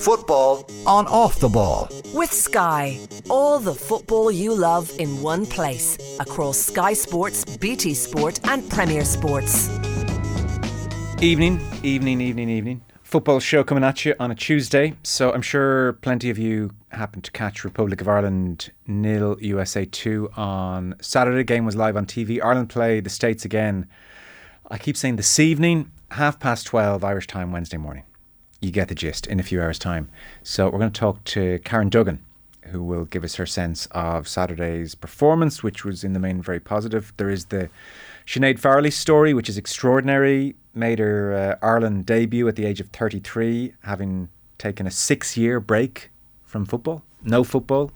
Football on off the ball. With Sky, all the football you love in one place across Sky Sports, BT Sport, and Premier Sports. Evening, evening, evening, evening. Football show coming at you on a Tuesday. So I'm sure plenty of you happened to catch Republic of Ireland nil USA 2 on Saturday. Game was live on TV. Ireland play the States again. I keep saying this evening, half past 12 Irish time Wednesday morning you get the gist in a few hours' time. So we're going to talk to Karen Duggan, who will give us her sense of Saturday's performance, which was in the main very positive. There is the Sinead Farrelly story, which is extraordinary. Made her uh, Ireland debut at the age of 33, having taken a six-year break from football, no football.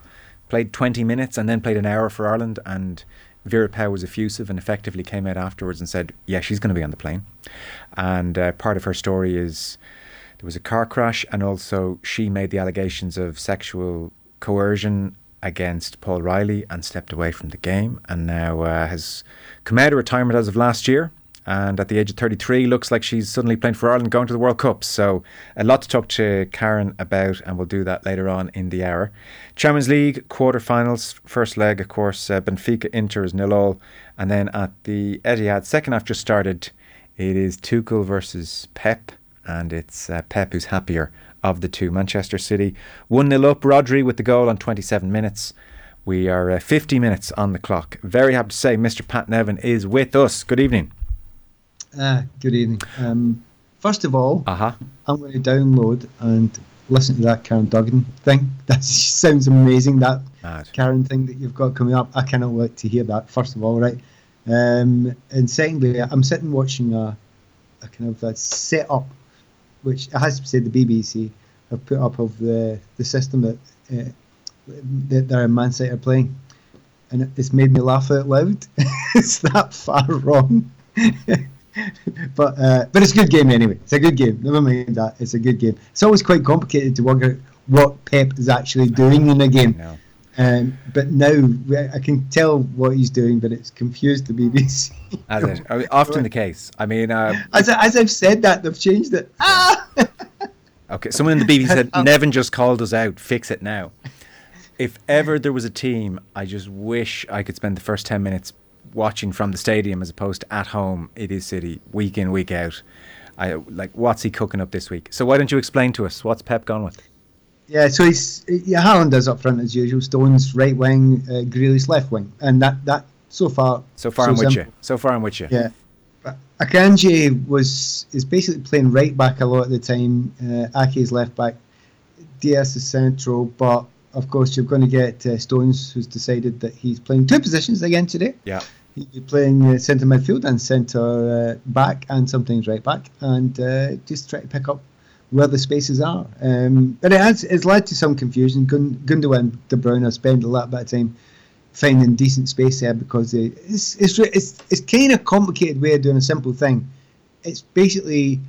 Played 20 minutes and then played an hour for Ireland and. Vera Pauw was effusive and effectively came out afterwards and said, "Yeah, she's going to be on the plane." And uh, part of her story is there was a car crash, and also she made the allegations of sexual coercion against Paul Riley and stepped away from the game, and now uh, has come out of retirement as of last year. And at the age of 33, looks like she's suddenly playing for Ireland, going to the World Cup. So, a lot to talk to Karen about, and we'll do that later on in the hour. Champions League quarter-finals, first leg, of course, uh, Benfica Inter is nil all, and then at the Etihad, second half just started. It is Tuchel versus Pep and it's uh, Pep who's happier of the two. Manchester City 1 0 up. Rodri with the goal on 27 minutes. We are uh, 50 minutes on the clock. Very happy to say Mr. Pat Nevin is with us. Good evening. Uh, good evening. Um, first of all, uh-huh. I'm going to download and listen to that Karen Duggan thing. That sounds amazing. That Mad. Karen thing that you've got coming up. I cannot wait to hear that. First of all, right. Um, and secondly, I'm sitting watching a, a kind of a set up which has to said the BBC have put up of the the system that uh, that their Man City are playing, and it's made me laugh out loud. it's that far wrong. but uh, but it's a good game anyway. It's a good game. Never mind that. It's a good game. It's always quite complicated to work out what Pep is actually doing in a game. Um, but now I can tell what he's doing, but it's confused the BBC. As it, I mean, often the case. I mean, uh, as, as I've said that, they've changed it. Ah! okay, someone in the BBC said, Nevin just called us out, fix it now. If ever there was a team, I just wish I could spend the first 10 minutes watching from the stadium as opposed to at home. It is City, week in, week out. I like what's he cooking up this week? So why don't you explain to us what's Pep gone with? Yeah, so he's yeah, Haaland is up front as usual. Stones right wing, uh, Grealish left wing, and that that so far. So far, I'm with you. So far, I'm with you. Yeah, but Akanji was is basically playing right back a lot of the time. Uh, Ake is left back. Dias is central, but of course you're going to get uh, Stones, who's decided that he's playing two positions again today. Yeah. He'll be playing uh, centre midfield and centre uh, back, and sometimes right back, and uh, just try to pick up where the spaces are. Um, but it has it's led to some confusion. Gundogan and De Bruyne spent a lot of time finding decent space there because they, it's, it's, it's, it's kind of complicated way of doing a simple thing. It's basically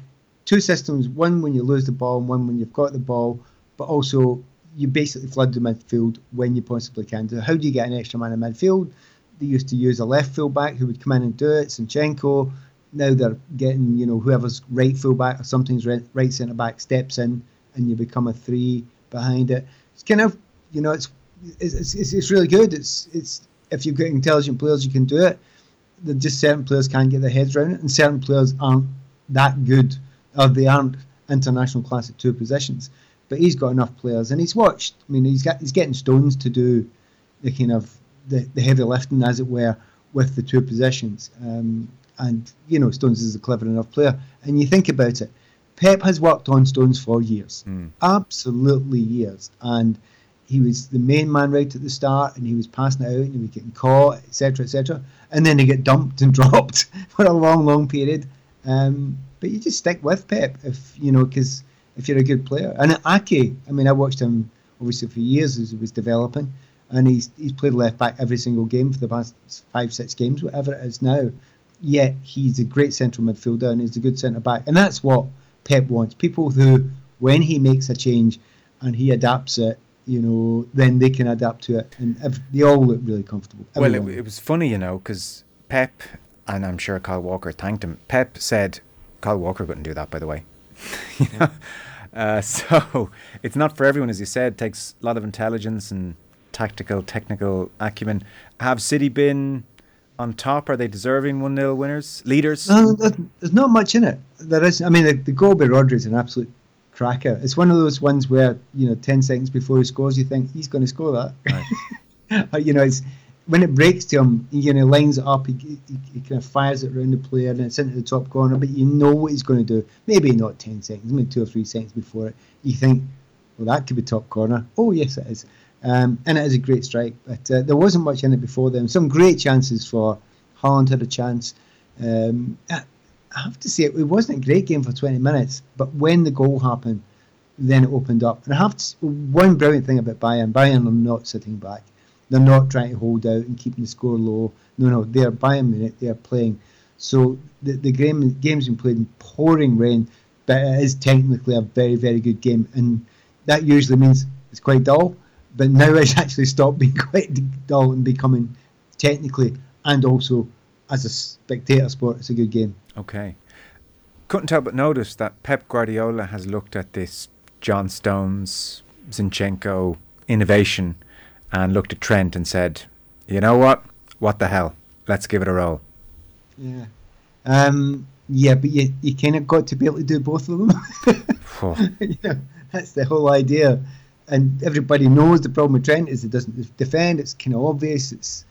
two systems, one when you lose the ball and one when you've got the ball, but also you basically flood the midfield when you possibly can. So how do you get an extra man in midfield? They used to use a left full back who would come in and do it, Zinchenko now they're getting you know whoever's right full back or sometimes right, right centre back steps in and you become a three behind it. It's kind of you know it's it's, it's, it's really good. It's it's if you've got intelligent players, you can do it. The, just certain players can't get their heads around it, and certain players aren't that good, or they aren't international class at two positions. But he's got enough players, and he's watched. I mean, he's got he's getting Stones to do the kind of the, the heavy lifting, as it were, with the two positions. Um, and you know Stones is a clever enough player. And you think about it, Pep has worked on Stones for years, mm. absolutely years, and he was the main man right at the start, and he was passing it out, and he was getting caught, etc., etc., and then he get dumped and dropped for a long, long period. Um, but you just stick with Pep if you know because if you're a good player. And Ake, I mean, I watched him obviously for years as he was developing, and he's he's played left back every single game for the past five, six games, whatever it is now yet he's a great central midfielder and he's a good centre back. And that's what Pep wants. People who, when he makes a change and he adapts it, you know, then they can adapt to it. And they all look really comfortable. Everyone. Well, it, it was funny, you know, because Pep, and I'm sure Kyle Walker thanked him, Pep said, Kyle Walker couldn't do that, by the way. you know? Uh, so it's not for everyone, as you said. It takes a lot of intelligence and tactical, technical acumen. Have City been on top? Are they deserving 1 0 winners, leaders? No, there's not much in it. There is. I mean, the, the goal by Rodri is an absolute cracker. It's one of those ones where, you know, 10 seconds before he scores, you think he's going to score that. Right. you know, it's when it breaks to him, you know, lines it up, he, he, he, kind of fires it around the player and it's into the top corner, but you know what he's going to do. Maybe not 10 seconds, maybe two or three seconds before it. You think, well, that could be top corner. Oh, yes, it is. Um, and it is a great strike, but uh, there wasn't much in it before them. Some great chances for Haaland had a chance. Um, I have to say, it wasn't a great game for 20 minutes, but when the goal happened, then it opened up. And I have to, one brilliant thing about Bayern Bayern are not sitting back they're not trying to hold out and keeping the score low. No, no, they're Bayern Munich. They're playing. So the the game game's been played in pouring rain, but it is technically a very very good game, and that usually means it's quite dull. But now it's actually stopped being quite dull and becoming technically and also as a spectator sport, it's a good game. Okay. Couldn't help but notice that Pep Guardiola has looked at this John Stones, Zinchenko innovation and looked at Trent and said, "You know what? What the hell? Let's give it a roll." Yeah, um, yeah, but you you kind of got to be able to do both of them. oh. you know, that's the whole idea, and everybody knows the problem with Trent is it doesn't defend. It's kind of obvious. It's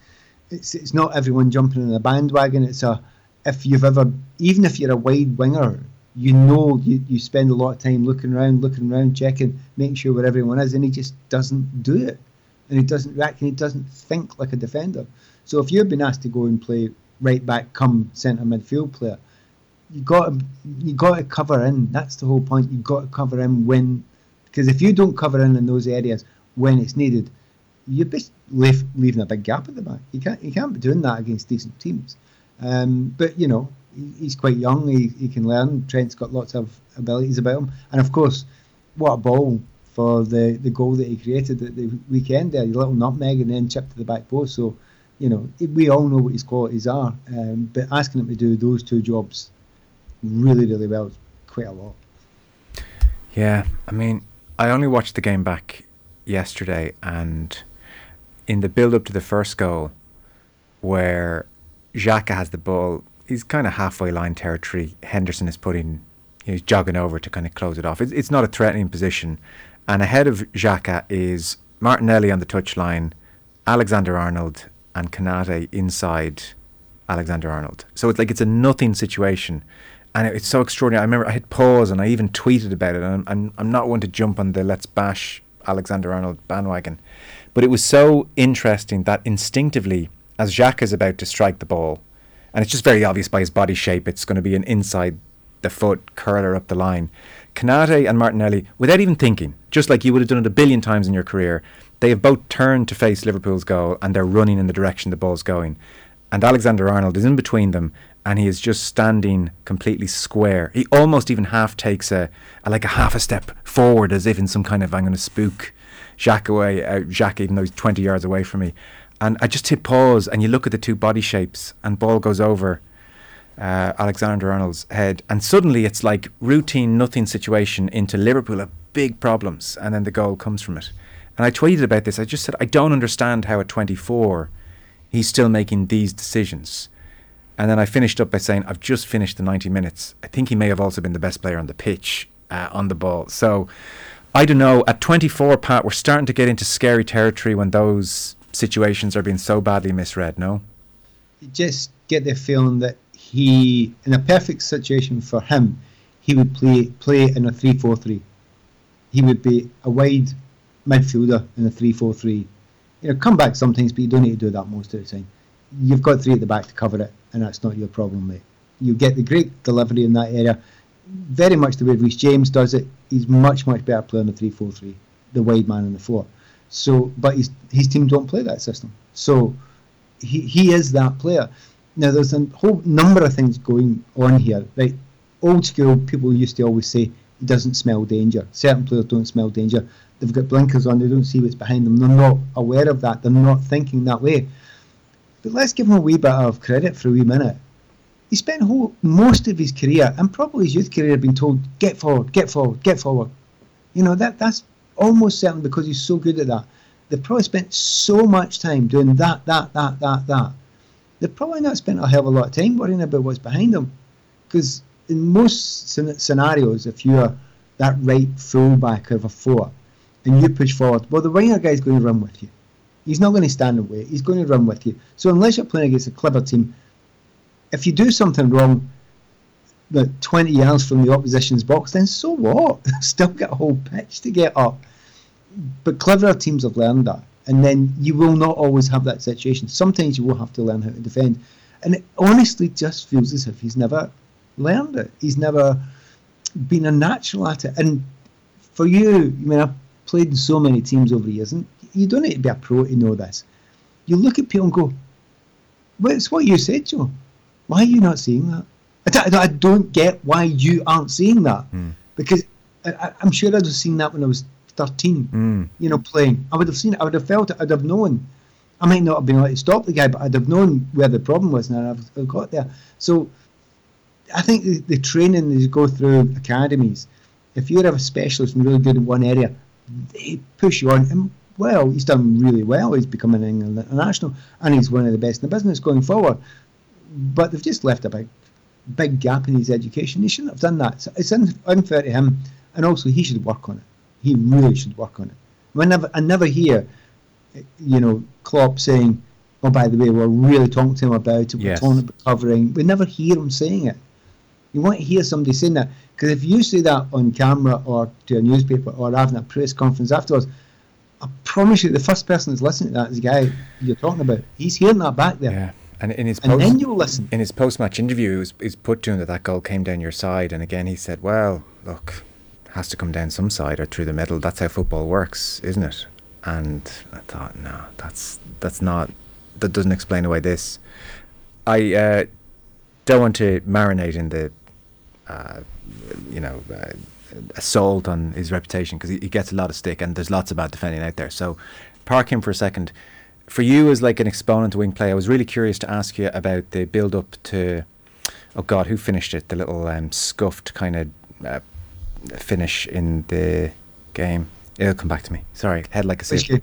it's it's not everyone jumping in the bandwagon. It's a if you've ever even if you're a wide winger you know you, you spend a lot of time looking around, looking around, checking, making sure where everyone is, and he just doesn't do it and he doesn't react and he doesn't think like a defender. So if you've been asked to go and play right back, come centre midfield player, you got you got to cover in. That's the whole point. You got to cover in when, because if you don't cover in in those areas when it's needed, you're leave, leaving a big gap at the back. You can't you can't be doing that against decent teams. Um, but you know he's quite young. He, he can learn. Trent's got lots of abilities about him, and of course, what a ball for the, the goal that he created at the weekend there, a little nutmeg and then chip to the back post. So, you know, we all know what his qualities are, um, but asking him to do those two jobs really, really well is quite a lot. Yeah, I mean, I only watched the game back yesterday, and in the build up to the first goal, where Xhaka has the ball, he's kind of halfway line territory. Henderson is putting, he's jogging over to kind of close it off. It's, it's not a threatening position, and ahead of Xhaka is Martinelli on the touchline, Alexander Arnold, and Konate inside Alexander Arnold. So it's like it's a nothing situation. And it's so extraordinary. I remember I hit pause and I even tweeted about it. And I'm, I'm, I'm not one to jump on the let's bash Alexander Arnold bandwagon. But it was so interesting that instinctively, as Xhaka is about to strike the ball, and it's just very obvious by his body shape, it's going to be an inside the foot curler up the line. Konate and Martinelli, without even thinking, just like you would have done it a billion times in your career, they have both turned to face Liverpool's goal and they're running in the direction the ball's going. And Alexander Arnold is in between them and he is just standing completely square. He almost even half takes a, a like a half a step forward as if in some kind of I'm going to spook Xhaka away, uh, even though he's 20 yards away from me. And I just hit pause and you look at the two body shapes and ball goes over uh, Alexander Arnold's head, and suddenly it's like routine nothing situation into Liverpool have big problems, and then the goal comes from it. And I tweeted about this. I just said I don't understand how at 24 he's still making these decisions. And then I finished up by saying I've just finished the 90 minutes. I think he may have also been the best player on the pitch uh, on the ball. So I don't know. At 24, Pat, we're starting to get into scary territory when those situations are being so badly misread. No, you just get the feeling that he, in a perfect situation for him, he would play play in a three-four-three. He would be a wide midfielder in a three-four-three. You know, come back sometimes, but you don't need to do that most of the time. You've got three at the back to cover it, and that's not your problem, mate. You get the great delivery in that area, very much the way Reece James does it. He's much much better player in the three-four-three, the wide man in the four. So, but his his team don't play that system. So, he he is that player. Now, there's a whole number of things going on here. Right, old school people used to always say he doesn't smell danger. Certain players don't smell danger. They've got blinkers on. They don't see what's behind them. They're not aware of that. They're not thinking that way. But let's give him a wee bit of credit for a wee minute. He spent whole, most of his career and probably his youth career being told, get forward, get forward, get forward. You know that that's almost certain because he's so good at that. They've probably spent so much time doing that, that, that, that, that. They've probably not spent a hell of a lot of time worrying about what's behind them. Because in most scenarios, if you're that right fullback of a four and you push forward, well, the winger guy's going to run with you. He's not going to stand away. He's going to run with you. So unless you're playing against a clever team, if you do something wrong, like 20 yards from the opposition's box, then so what? Still get a whole pitch to get up. But cleverer teams have learned that. And then you will not always have that situation. Sometimes you will have to learn how to defend. And it honestly just feels as if he's never learned it. He's never been a natural at it. And for you, I mean, I've played in so many teams over the years, and you don't need to be a pro to know this. You look at people and go, well, it's what you said, Joe. Why are you not seeing that? I, I don't get why you aren't seeing that. Mm. Because I, am sure I'd have seen that when I was 13, mm. you know, playing. I would have seen it. I would have felt it. I'd have known. I might not have been able to stop the guy, but I'd have known where the problem was, and I've, I've got there. So I think the, the training that you go through academies, if you're a specialist and really good in one area, they push you on. And well, he's done really well. He's become an England international, and he's one of the best in the business going forward. But they've just left a big, big gap in his education. He shouldn't have done that. So it's unfair to him, and also he should work on it. He really should work on it. I never, I never hear, you know, Klopp saying, "Oh, by the way, we're really talking to him about it. We're yes. talking about covering." We never hear him saying it. You want to hear somebody saying that because if you say that on camera or to a newspaper or having a press conference afterwards, I promise you, the first person that's listening to that is the guy you're talking about. He's hearing that back there. Yeah. And in his post, and then you'll listen. In his post-match interview, it was, put to him that that goal came down your side, and again he said, "Well, look, has to come down some side or through the middle. That's how football works, isn't it?" And I thought, no, that's that's not that doesn't explain away this. I uh, don't want to marinate in the, uh, you know, uh, assault on his reputation because he, he, gets a lot of stick and there's lots of bad defending out there. So park him for a second. For you as like an exponent to wing play, I was really curious to ask you about the build up to, oh God, who finished it? The little um, scuffed kind of uh, finish in the game. It'll come back to me. Sorry, head like a sieve.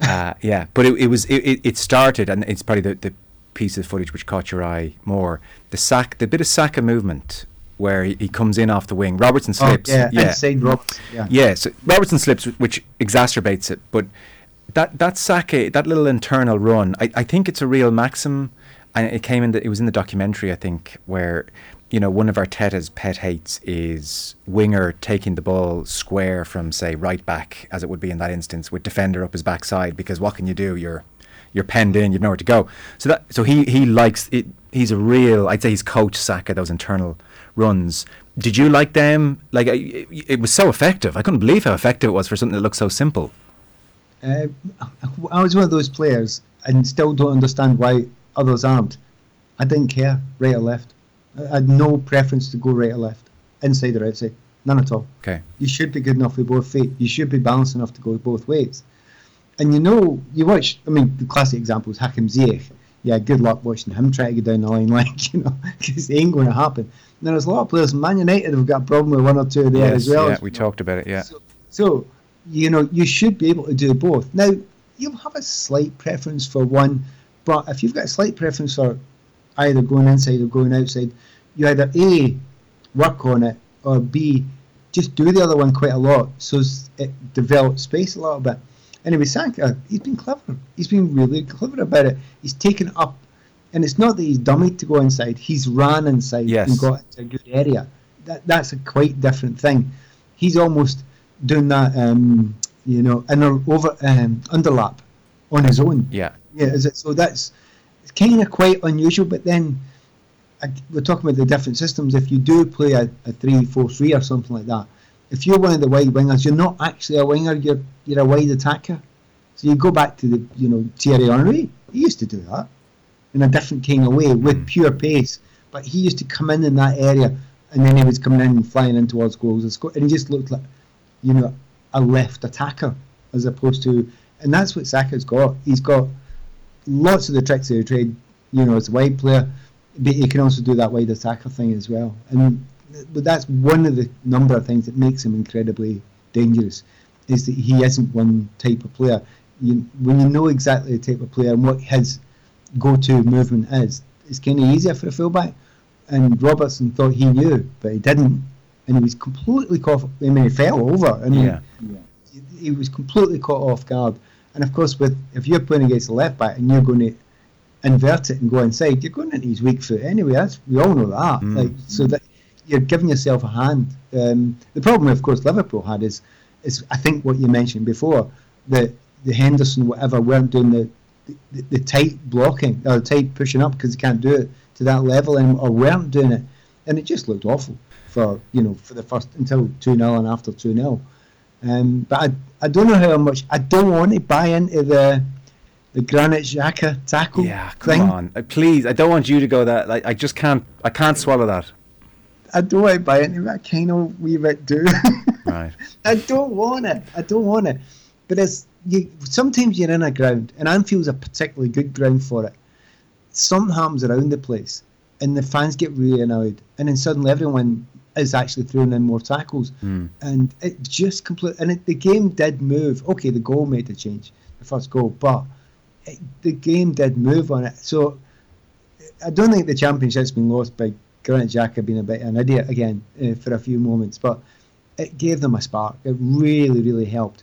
Uh, yeah, but it, it was it, it started, and it's probably the, the piece of footage which caught your eye more. The sack, the bit of Saka movement where he, he comes in off the wing. Robertson oh, slips. Oh, yeah, yeah. Insane Robertson. Yeah. yeah, so Robertson slips, which exacerbates it. But that that Saka, eh, that little internal run, I, I think it's a real maxim, and it came in. The, it was in the documentary, I think, where you know one of Arteta's pet hates is winger taking the ball square from say right back, as it would be in that instance, with defender up his backside. Because what can you do? You're you're penned in, you've nowhere to go. So that so he he likes it. He's a real. I'd say he's coach Saka those internal runs. Did you like them? Like it, it was so effective. I couldn't believe how effective it was for something that looked so simple. Uh, I was one of those players and still don't understand why others aren't. I didn't care, right or left. I had no preference to go right or left, inside or outside. None at all. Okay. You should be good enough with both feet. You should be balanced enough to go both ways. And you know, you watch. I mean, the classic example is Hakim Ziyech. Yeah, good luck watching him try to get down the line, like you know, because it ain't going to happen. And there's a lot of players. Man United have got a problem with one or two there yes, as well. Yeah, we talked about it. Yeah. So, so, you know, you should be able to do both. Now, you'll have a slight preference for one, but if you've got a slight preference for either going inside or going outside, you either a work on it or b just do the other one quite a lot so it develops space a little bit. Anyway, Saka, he's been clever. He's been really clever about it. He's taken up, and it's not that he's dummied to go inside. He's ran inside yes. and got into a good area. That that's a quite different thing. He's almost doing that, um, you know, inner over um, underlap on his own. Yeah, yeah. Is it so? That's kind of quite unusual. But then I, we're talking about the different systems. If you do play a, a three-four-three or something like that, if you're one of the wide wingers, you're not actually a winger. You're you're a wide attacker. So you go back to the you know Thierry Henry. He used to do that in a different kind of way with mm. pure pace. But he used to come in in that area, and then he was coming in and flying in towards goals and score, and he just looked like you know a left attacker as opposed to, and that's what Saka's got. He's got lots of the tricks of the trade. You know, as a wide player, but he can also do that wide attacker thing as well. And but that's one of the number of things that makes him incredibly dangerous is that he isn't one type of player. You, when you know exactly the type of player and what his go-to movement is, it's kind of easier for a fullback. And Robertson thought he knew, but he didn't, and he was completely caught. I mean, he fell over. and Yeah. he, he was completely caught off guard. And of course, with if you're playing against a left back and you're going to invert it and go inside, you're going into his weak foot anyway. That's we all know that. Mm. Like so that you're giving yourself a hand. Um, the problem, of course, Liverpool had is is I think what you mentioned before that the Henderson whatever weren't doing the the, the tight blocking or the tight pushing up because they can't do it to that level and or weren't doing it, and it just looked awful for you know for the first until two 0 and after two 0 um, but I, I don't know how much I don't want to buy into the the Granit Xhaka tackle Yeah, come thing. on, Uh, please. I don't want you to go that. Like, I just can't. I can't swallow that. I don't want to buy into. I kind of wee bit do. Right. I don't want it. I don't want it. But it's you. Sometimes you're in a ground, and Anfield's a particularly good ground for it. Something happens around the place, and the fans get really annoyed, and then suddenly everyone is actually throwing in more tackles, Hmm. and it just complete. And it, the game did move. Okay, the goal made the change, the first goal, but it, the game did move on it. So I don't think the championship's been lost by Granit Xhaka being a bit an idiot again uh, for a few moments, but it gave them a spark. It really, really helped.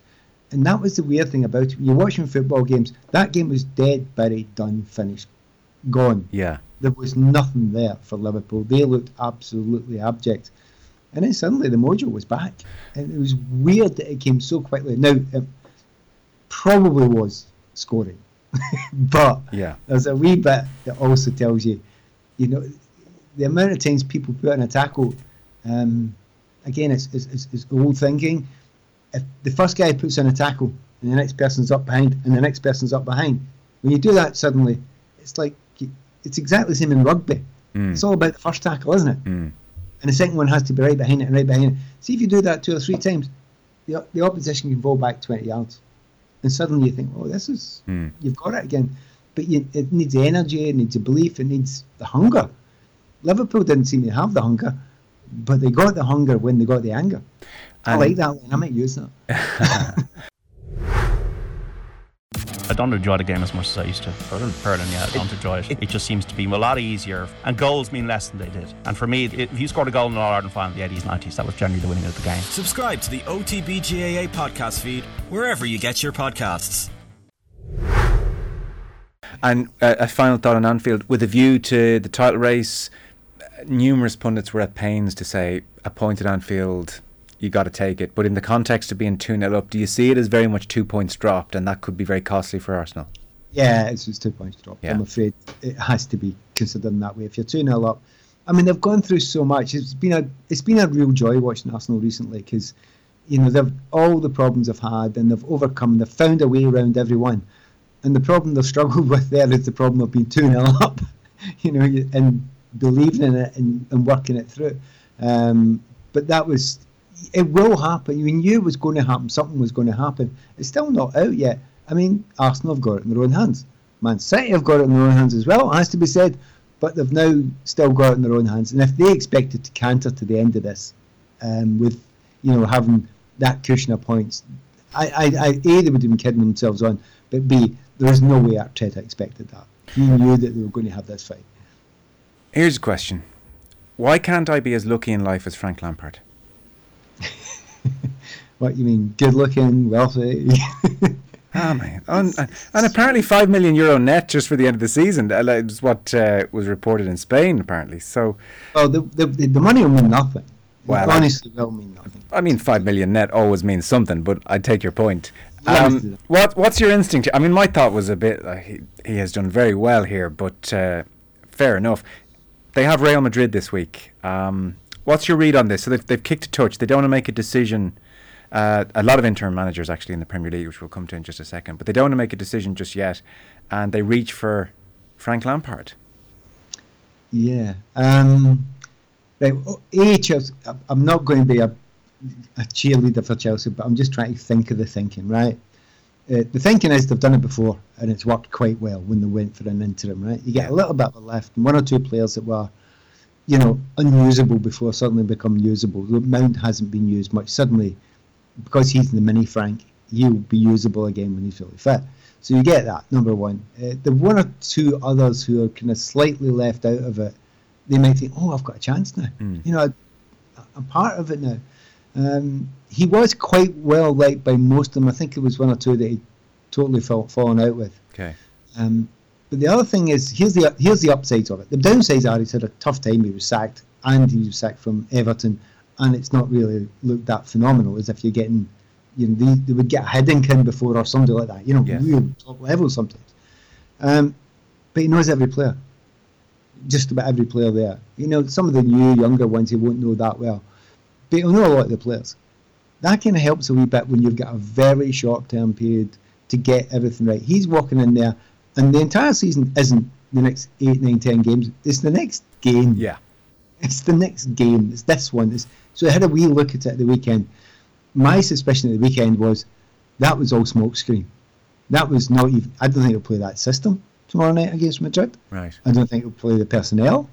And that was the weird thing about it. You're watching football games, that game was dead, buried, done, finished, gone. Yeah. There was nothing there for Liverpool. They looked absolutely abject. And then suddenly the mojo was back. And it was weird that it came so quickly. Now, it probably was scoring. but Yeah. there's a wee bit that also tells you, you know, the amount of times people put in a tackle, um, again, it's, it's, it's, it's old thinking. If the first guy puts in a tackle and the next person's up behind and the next person's up behind, when you do that suddenly, it's like it's exactly the same in rugby. Mm. It's all about the first tackle, isn't it? Mm. And the second one has to be right behind it and right behind it. See if you do that two or three times, the, the opposition can fall back 20 yards. And suddenly you think, oh, this is, Mm. you've got it again. But you, it needs the energy, it needs the belief, it needs the hunger. Liverpool didn't seem to have the hunger, but they got the hunger when they got the anger. I like that line. I might use that. I don't enjoy the game as much as I used to. Other than Perlin, yeah, I don't enjoy it. It just seems to be a lot easier, and goals mean less than they did. And for me, if you scored a goal in an All Ireland final in the 80s, 90s, that was generally the winning of the game. Subscribe to the OTBGAA podcast feed wherever you get your podcasts. And uh, a final thought on Anfield with a view to the title race. uh, Numerous pundits were at pains to say a point at Anfield, you got to take it. But in the context of being 2 0 up, do you see it as very much two points dropped and that could be very costly for Arsenal? Yeah, it's just two points dropped. Yeah. I'm afraid it has to be considered in that way. If you're two 0 up, I mean they've gone through so much. It's been a it's been a real joy watching Arsenal recently because you know they've all the problems they've had and they've overcome. They've found a way around everyone. And the problem they've struggled with there is the problem of being two 0 up. you know, and believing in it and, and working it through. Um, but that was it will happen. You knew it was going to happen. Something was going to happen. It's still not out yet. I mean, Arsenal have got it in their own hands. Man City have got it in their own hands as well. It has to be said. But they've now still got it in their own hands. And if they expected to canter to the end of this, um, with you know having that cushion of points, I, I, I a they would have been kidding themselves on. But b there is no way Arteta expected that. He knew that they were going to have this fight. Here's a question Why can't I be as lucky in life as Frank Lampard? What you mean? Good looking, wealthy. Ah, man. And, and apparently 5 million euro net just for the end of the season. Uh, That was what uh, was reported in Spain, apparently. So, well, the, the the money will mean nothing. Well, honestly, will mean nothing. I mean, 5 million net always means something, but I take your point. Um, what What's your instinct? I mean, my thought was a bit, uh, he, he has done very well here, but uh, fair enough. They have Real Madrid this week. Um, what's your read on this? So they've, they've kicked a touch. They don't want to make a decision. Uh, a lot of interim managers actually in the Premier League, which we'll come to in just a second, but they don't want to make a decision just yet, and they reach for Frank Lampard. Yeah. Um, A, Chelsea, I- I'm not going to be a, a cheerleader for Chelsea, but I'm just trying to think of the thinking, right? Uh, the thinking is they've done it before, and it's worked quite well when they went for an interim, right? You get a little bit of a left, and one or two players that were, you know, unusable before suddenly become usable. The Mount hasn't been used much. Suddenly, because he's the mini Frank, he'll be usable again when he's fully fit. So you get that number one. Uh, the one or two others who are kind of slightly left out of it, they might think, "Oh, I've got a chance now." You know, I, I'm part of it now. Um, he was quite well liked by most of them. I think it was one or two that he totally fell, fallen out with. Okay. Um, but the other thing is, here's the here's the upsides of it. The downsides are he's had a tough time. He was sacked, and he was sacked from Everton, and it's not really looked that phenomenal as if you're getting, you know, they, they would get a Hiddink before or somebody like that. You know, real top level sometimes. Um, but he knows every player, just about every player there. You know, some of the new younger ones he won't know that well, but he'll know a lot of the players. That kind of helps a wee bit when you've got a very short term period to get everything right. He's walking in there, and the entire season isn't the next eight, nine, ten games. It's the next game. Yeah. It's the next game. It's this one. It's, so I had a wee look at it at the weekend. My suspicion at the weekend was that was all smokescreen. That was not even. I don't think he'll play that system tomorrow night against Madrid. Right. I don't think he'll play the personnel.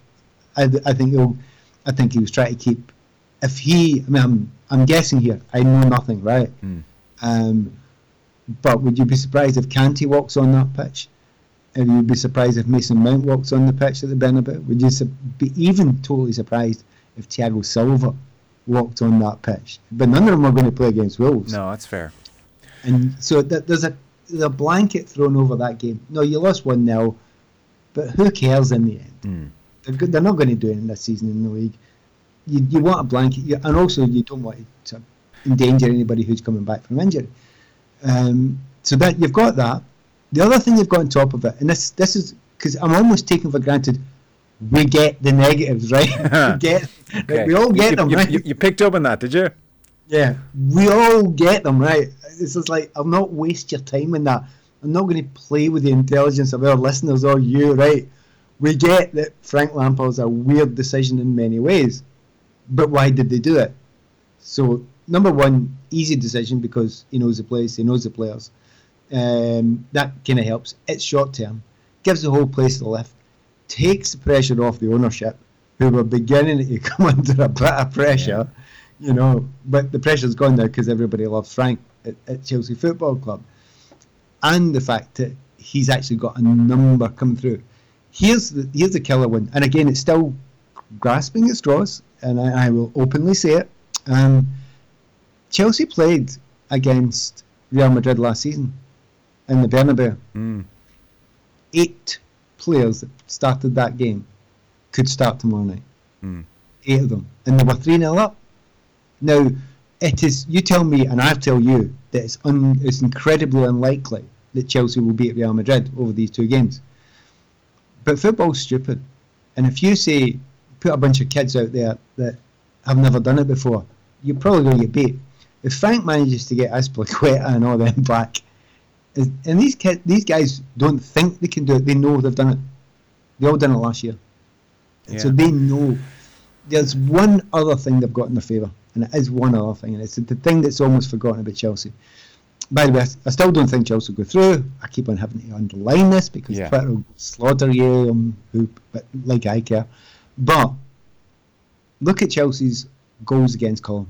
I, I think he'll. I think he was trying to keep. If he, I mean, I'm, I'm guessing here. I know nothing, right? Um, but would you be surprised if Kanté walks on that pitch? And you'd be surprised if Mason Mount walks on the pitch at the Bernabeu? Would you be even totally surprised if Thiago Silva walked on that pitch? But none of them are going to play against Wolves. No, that's fair. And so th- there's a there's a blanket thrown over that game. No, you lost one 0 but who cares in the end? They're, good, they're not going to do anything this season in the league. You, you want a blanket, you, and also you don't want to endanger anybody who's coming back from injury. Um, so that you've got that. The other thing you've got on top of it, and this this is because I'm almost taking for granted, we get the negatives right. we get, like, we all get you, them you, right. You, you picked up on that, did you? Yeah, we all get them right. It's just like I'll not waste your time in that. I'm not going to play with the intelligence of our listeners or you, right? We get that Frank Lampard's a weird decision in many ways, but why did they do it? So number one, easy decision because he knows the place, he knows the players. Um, that kind of helps. It's short term, gives the whole place the lift, takes the pressure off the ownership, who were beginning to come under a bit of pressure you know. But the pressure's gone now because everybody loves Frank at, at Chelsea Football Club, and the fact that he's actually got a number come through. Here's the here's the killer one, and again, it's still grasping at straws, and I, I will openly say it. Um, Chelsea played against Real Madrid last season in the Bernabeu. Mm. Eight players that started that game could start tomorrow night. Mm. Eight of them, and they were three 0 up. Now, it is. You tell me, and I tell you that it's un, it's incredibly unlikely that Chelsea will beat Real Madrid over these two games. But football's stupid, and if you say put a bunch of kids out there that have never done it before, you're probably going to get beat. If Frank manages to get Azpilicueta and all them back, and these kids, these guys don't think they can do it. They know they've done it. They all done it last year, And so they know. There's one other thing they've got in their favour, and it is one other thing, and it's the thing that's almost forgotten about Chelsea. By the way, I still don't think Chelsea will go through. I keep on having to underline this because Yeah. Twitter will slaughter you, um, who, but like I care. But look at Chelsea's goals against column.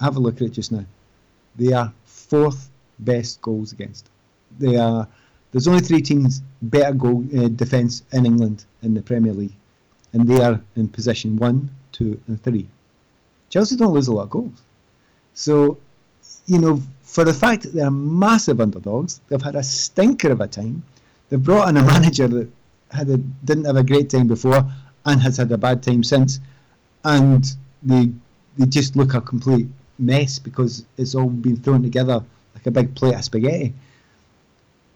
Have a look at it just now. They are fourth best goals against. They are. There's only three teams better goal uh, defence in England in the Premier League, and they are in position one, two, and three. Chelsea don't lose a lot of goals, so you know for the fact that they're massive underdogs, they've had a stinker of a time. They've brought in a manager that had a, didn't have a great time before and has had a bad time since, and they they just look a complete mess because it's all been thrown together a big plate of spaghetti.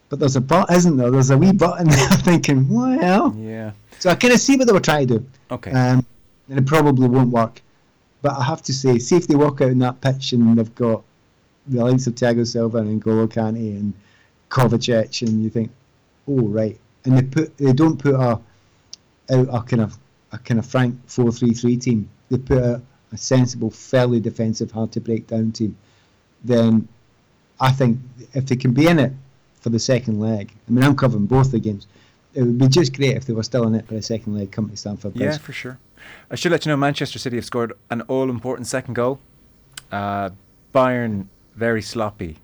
But there's a but, isn't there? There's a wee button there thinking, well. Yeah. So I kind of see what they were trying to do. Okay. Um, and it probably won't work. But I have to say, see if they walk out in that pitch and they've got the likes of Thiago Silva and N'Golo Kante and Kovacic, and you think, oh right, and they put they don't put a out a kind of a kind of frank four three three team. They put a, a sensible, fairly defensive, hard to break down team. Then I think if they can be in it for the second leg, I mean I'm covering both the games. It would be just great if they were still in it for the second leg coming to Stamford Bridge. Yeah, for sure. I should let you know Manchester City have scored an all important second goal. Uh, Bayern very sloppy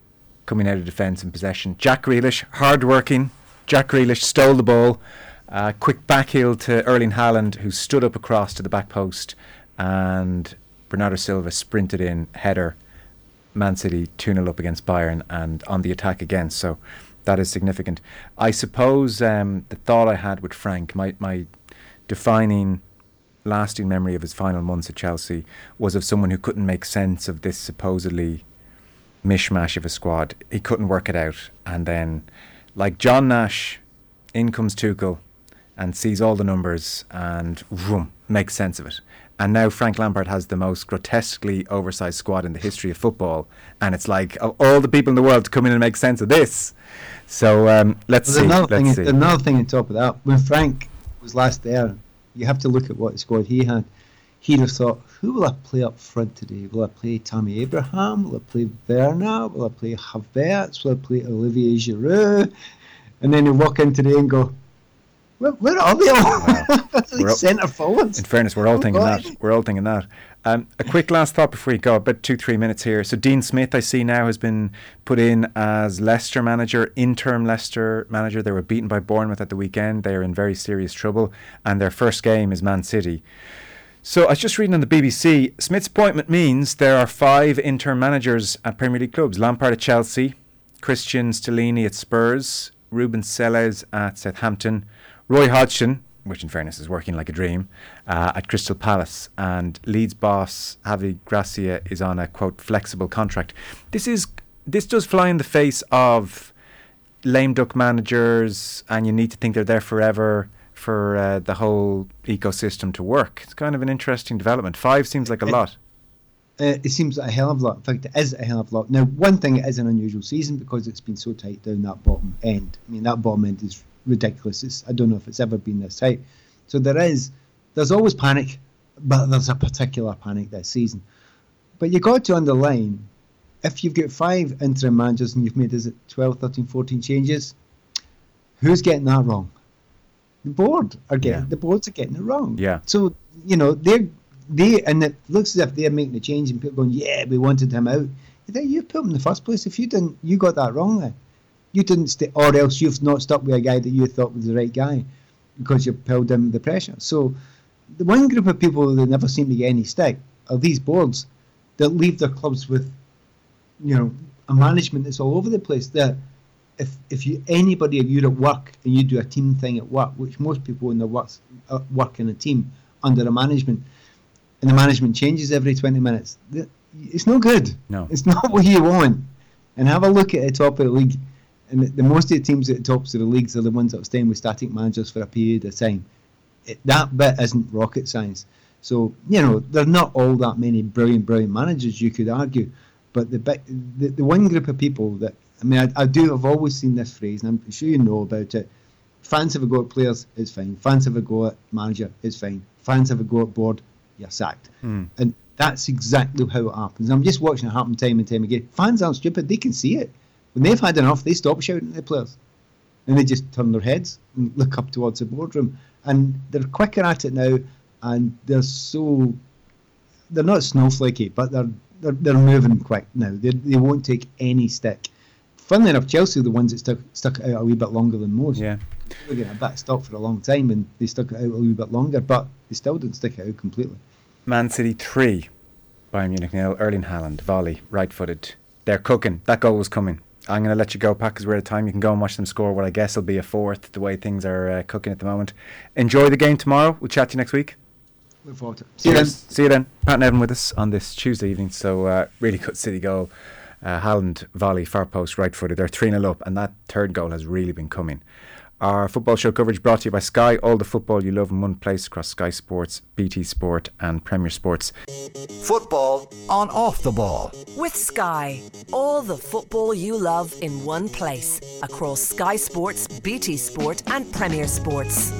coming out of defence and possession. Jack Grealish, hard working. Jack Grealish stole the ball. Uh, quick backheel to Erling Haaland, who stood up across to the back post, and Bernardo Silva sprinted in, header. Man City 2 0 up against Bayern and on the attack again. So that is significant. I suppose um, the thought I had with Frank, my, my defining, lasting memory of his final months at Chelsea was of someone who couldn't make sense of this supposedly mishmash of a squad. He couldn't work it out. And then, like John Nash, in comes Tuchel and sees all the numbers and vroom, makes sense of it. And now Frank Lampard has the most grotesquely oversized squad in the history of football. And it's like, of all the people in the world to come in and make sense of this. So um, let's There's see. Another let's thing, see. another thing on top of that, when Frank was last there, you have to look at what squad he had. He'd have thought, who will I play up front today? Will I play Tammy Abraham? Will I play Werner? Will I play Havertz? Will I play Olivier Giroud? And then he'll walk in today and go, where, where are they all? We're centre forwards. In fairness, we're all Oh, thinking God. that. We're all thinking that. Um, a quick last thought before we go, about two, three minutes here. So Dean Smith, I see now, has been put in as Leicester manager, interim Leicester manager. They were beaten by Bournemouth at the weekend. They are in very serious trouble, and their first game is Man City. So I was just reading on the BBC. Smith's appointment means there are five interim managers at Premier League clubs: Lampard at Chelsea, Cristian Stellini at Spurs, Ruben Selles at Southampton, Roy Hodgson, which in fairness is working like a dream, uh, at Crystal Palace, and Leeds boss Javi Gracia is on a quote flexible contract. This is this does fly in the face of lame duck managers, and you need to think they're there forever for uh, the whole ecosystem to work. It's kind of an interesting development. Five seems like a lot. Uh, it seems a hell of a lot. In fact, it is a hell of a lot. Now, one thing, it is an unusual season because it's been so tight down that bottom end. I mean, that bottom end is ridiculous. It's, I don't know if it's ever been this tight. So there is, there's always panic, but there's a particular panic this season. But you've got to underline, if you've got five interim managers and you've made, is it 12, 13, 14 changes, who's getting that wrong? The board are getting, Yeah. the boards are getting it wrong. Yeah. So, you know, they're, they, and it looks as if they're making a change and people going, yeah, we wanted him out. You think you put him in the first place. If you didn't, you got that wrong then. You didn't stay, or else you've not stuck with a guy that you thought was the right guy because you pulled him the pressure. So, the one group of people that never seem to get any stick are these boards that leave their clubs with, you know, a management that's all over the place. That if if you anybody if you're at work and you do a team thing at work, which most people in the work uh, work in a team under a management, and the management changes every 20 minutes, it's no good. No. It's not what you want. And have a look at the top of the league. And the, the most of the teams at the tops of the leagues are the ones that are staying with static managers for a period of time. It, that bit isn't rocket science. So, you know, there are not all that many brilliant, brilliant managers, you could argue. But the, bit, the, the one group of people that, I mean, I, I do, I've always seen this phrase, and I'm sure you know about it. Fans have a go at players, it's fine. Fans have a go at manager, it's fine. Fans have a go at board, you're sacked. Hmm. And that's exactly how it happens. I'm just watching it happen time and time again. Fans aren't stupid, they can see it. When they've had enough, they stop shouting at the players. And they just turn their heads and look up towards the boardroom. And they're quicker at it now, and they're so. They're not snowflakey, but they're they're, they're moving quick now. They, they won't take any stick. Funnily enough, Chelsea are the ones that stuck, stuck out a wee bit longer than most. Yeah. They were getting a bit of stock for a long time, and they stuck it out a wee bit longer, but they still didn't stick it out completely. Man City 3, Bayern Munich nil. Erling Haaland, volley, right footed. They're cooking. That goal was coming. I'm going to let you go, Pat, because we're out of time. You can go and watch them score what I guess will be a fourth, the way things are uh, cooking at the moment. Enjoy the game tomorrow. We'll chat to you next week. Look forward to it. See you then. See you then. Pat Nevin with us on this Tuesday evening. So, uh, really good City goal. Uh, Haaland, volley, far post, right footed. They're 3 0 up, and that third goal has really been coming. Our football show coverage brought to you by Sky. All the football you love in one place across Sky Sports, BT Sport, and Premier Sports. Football on off the ball. With Sky, all the football you love in one place across Sky Sports, BT Sport, and Premier Sports.